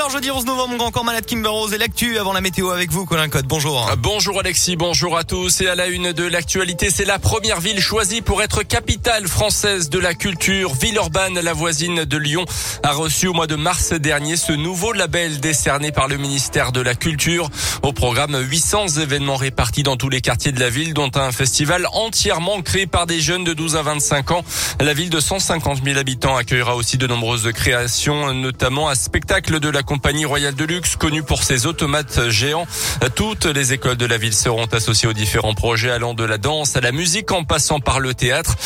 9h jeudi 11 novembre, encore malade Kimber et l'actu avant la météo avec vous, Colin Code. Bonjour. Euh, bonjour Alexis, bonjour à tous. Et à la une de l'actualité, c'est la première ville choisie pour être capitale française de la culture. Villeurbanne, la voisine de Lyon, a reçu au mois de mars dernier ce nouveau label décerné par le ministère de la Culture. Au programme, 800 événements répartis dans tous les quartiers de la ville, dont un festival entièrement créé par des jeunes de 12 à 25 ans. La ville de 150 000 habitants accueillera aussi de nombreuses créations, notamment un spectacle de la compagnie royale de luxe, connue pour ses automates géants. Toutes les écoles de la ville seront associées aux différents projets allant de la danse à la musique en passant par le théâtre.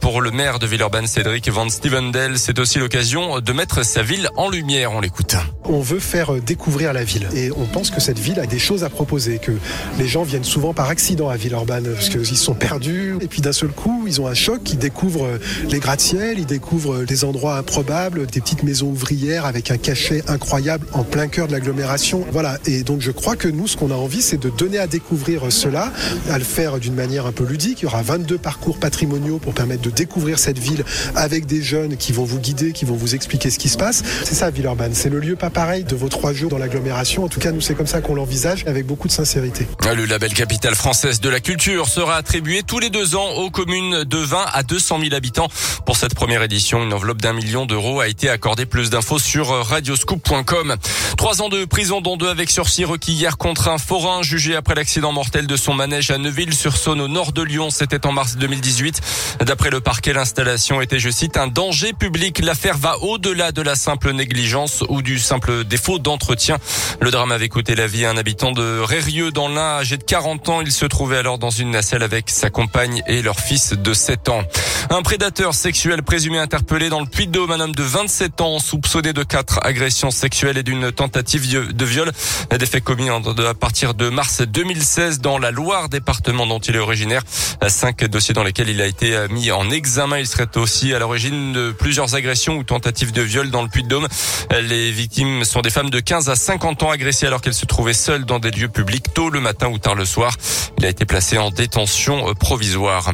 Pour le maire de Villeurbanne, Cédric Van Stevendel, c'est aussi l'occasion de mettre sa ville en lumière. On l'écoute. On veut faire découvrir la ville et on pense que cette ville a des choses à proposer, que les gens viennent souvent par accident à Villeurbanne parce qu'ils sont perdus et puis d'un seul coup ils ont un choc, ils découvrent les gratte-ciel, ils découvrent des endroits improbables, des petites maisons ouvrières avec un cachet incroyable en plein cœur de l'agglomération. Voilà. Et donc je crois que nous, ce qu'on a envie, c'est de donner à découvrir cela, à le faire d'une manière un peu ludique. Il y aura 22 parcours patrimoniaux pour permettre de découvrir cette ville avec des jeunes qui vont vous guider, qui vont vous expliquer ce qui se passe. C'est ça, Villeurbanne. C'est le lieu pas pareil de vos trois jours dans l'agglomération. En tout cas, nous, c'est comme ça qu'on l'envisage, avec beaucoup de sincérité. Le label Capitale française de la culture sera attribué tous les deux ans aux communes de 20 à 200 000 habitants. Pour cette première édition, une enveloppe d'un million d'euros a été accordée. Plus d'infos sur radioscoop.com. Trois ans de prison, dont deux avec sursis requis hier contre un forain jugé après l'accident mortel de son manège à Neuville-sur-Saône au nord de Lyon. C'était en mars 2018. D'après le parquet, l'installation était, je cite, un danger public. L'affaire va au-delà de la simple négligence ou du simple défaut d'entretien. Le drame avait coûté la vie à un habitant de Rérieux dans l'Ain, âgé de 40 ans. Il se trouvait alors dans une nacelle avec sa compagne et leur fils de 7 ans. Un prédateur sexuel présumé interpellé dans le Puy-de-Dôme, un homme de 27 ans soupçonné de quatre agressions sexuelles et d'une tentative de viol. Des faits commis à partir de mars 2016 dans la Loire, département dont il est originaire. Cinq dossiers dans lesquels il a été mis en examen. Il serait aussi à l'origine de plusieurs agressions ou tentatives de viol dans le Puy-de-Dôme. Les victimes sont des femmes de 15 à 50 ans agressées alors qu'elles se trouvaient seules dans des lieux publics tôt le matin ou tard le soir. Il a été placé en détention provisoire.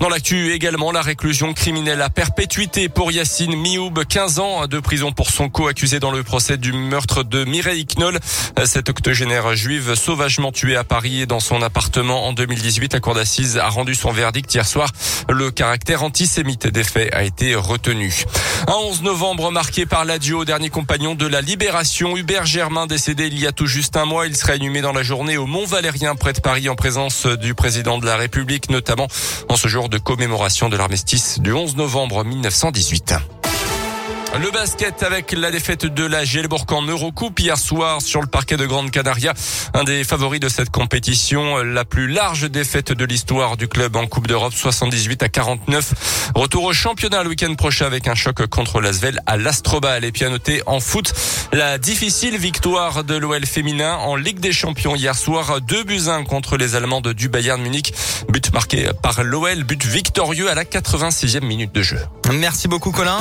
Dans l'actu également, la réclusion criminelle à perpétuité pour Yacine Mioub, 15 ans de prison pour son co-accusé dans le procès du meurtre de Mireille Knoll. Cette octogénaire juive sauvagement tuée à Paris et dans son appartement en 2018, la cour d'assises a rendu son verdict hier soir. Le caractère antisémite des faits a été retenu. Un 11 novembre marqué par l'adieu au dernier compagnon de la Libération, Hubert Germain, décédé il y a tout juste un mois. Il sera inhumé dans la journée au Mont Valérien, près de Paris, en présence du président de la République, notamment en ce jour de commémoration de l'armistice du 11 novembre 1918. Le basket avec la défaite de la Gelbourg en Eurocoupe hier soir sur le parquet de Grande Canaria. Un des favoris de cette compétition, la plus large défaite de l'histoire du club en Coupe d'Europe, 78 à 49. Retour au championnat le week-end prochain avec un choc contre l'Asvel à l'Astrobal. Et puis à en foot, la difficile victoire de l'OL féminin en Ligue des Champions hier soir. 2 buts 1 contre les Allemandes du Bayern Munich. But marqué par l'OL, but victorieux à la 86e minute de jeu. Merci beaucoup Colin.